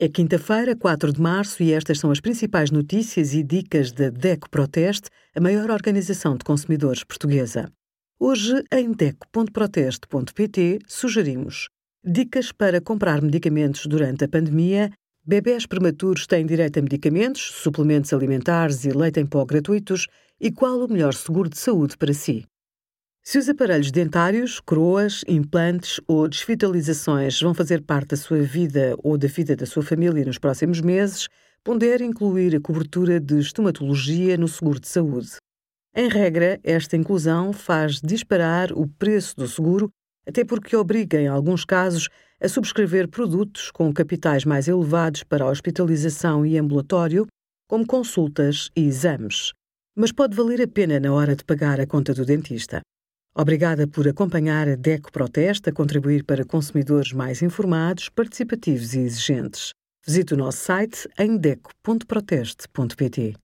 É quinta-feira, 4 de março, e estas são as principais notícias e dicas da DECO Proteste, a maior organização de consumidores portuguesa. Hoje, em DECO.proteste.pt, sugerimos dicas para comprar medicamentos durante a pandemia, bebés prematuros têm direito a medicamentos, suplementos alimentares e leite em pó gratuitos e qual o melhor seguro de saúde para si. Se os aparelhos dentários, coroas, implantes ou desvitalizações vão fazer parte da sua vida ou da vida da sua família nos próximos meses, pondere incluir a cobertura de estomatologia no seguro de saúde. Em regra, esta inclusão faz disparar o preço do seguro, até porque obriga, em alguns casos, a subscrever produtos com capitais mais elevados para a hospitalização e ambulatório, como consultas e exames. Mas pode valer a pena na hora de pagar a conta do dentista. Obrigada por acompanhar a DECO Proteste a contribuir para consumidores mais informados, participativos e exigentes. Visite o nosso site em deco.proteste.pt.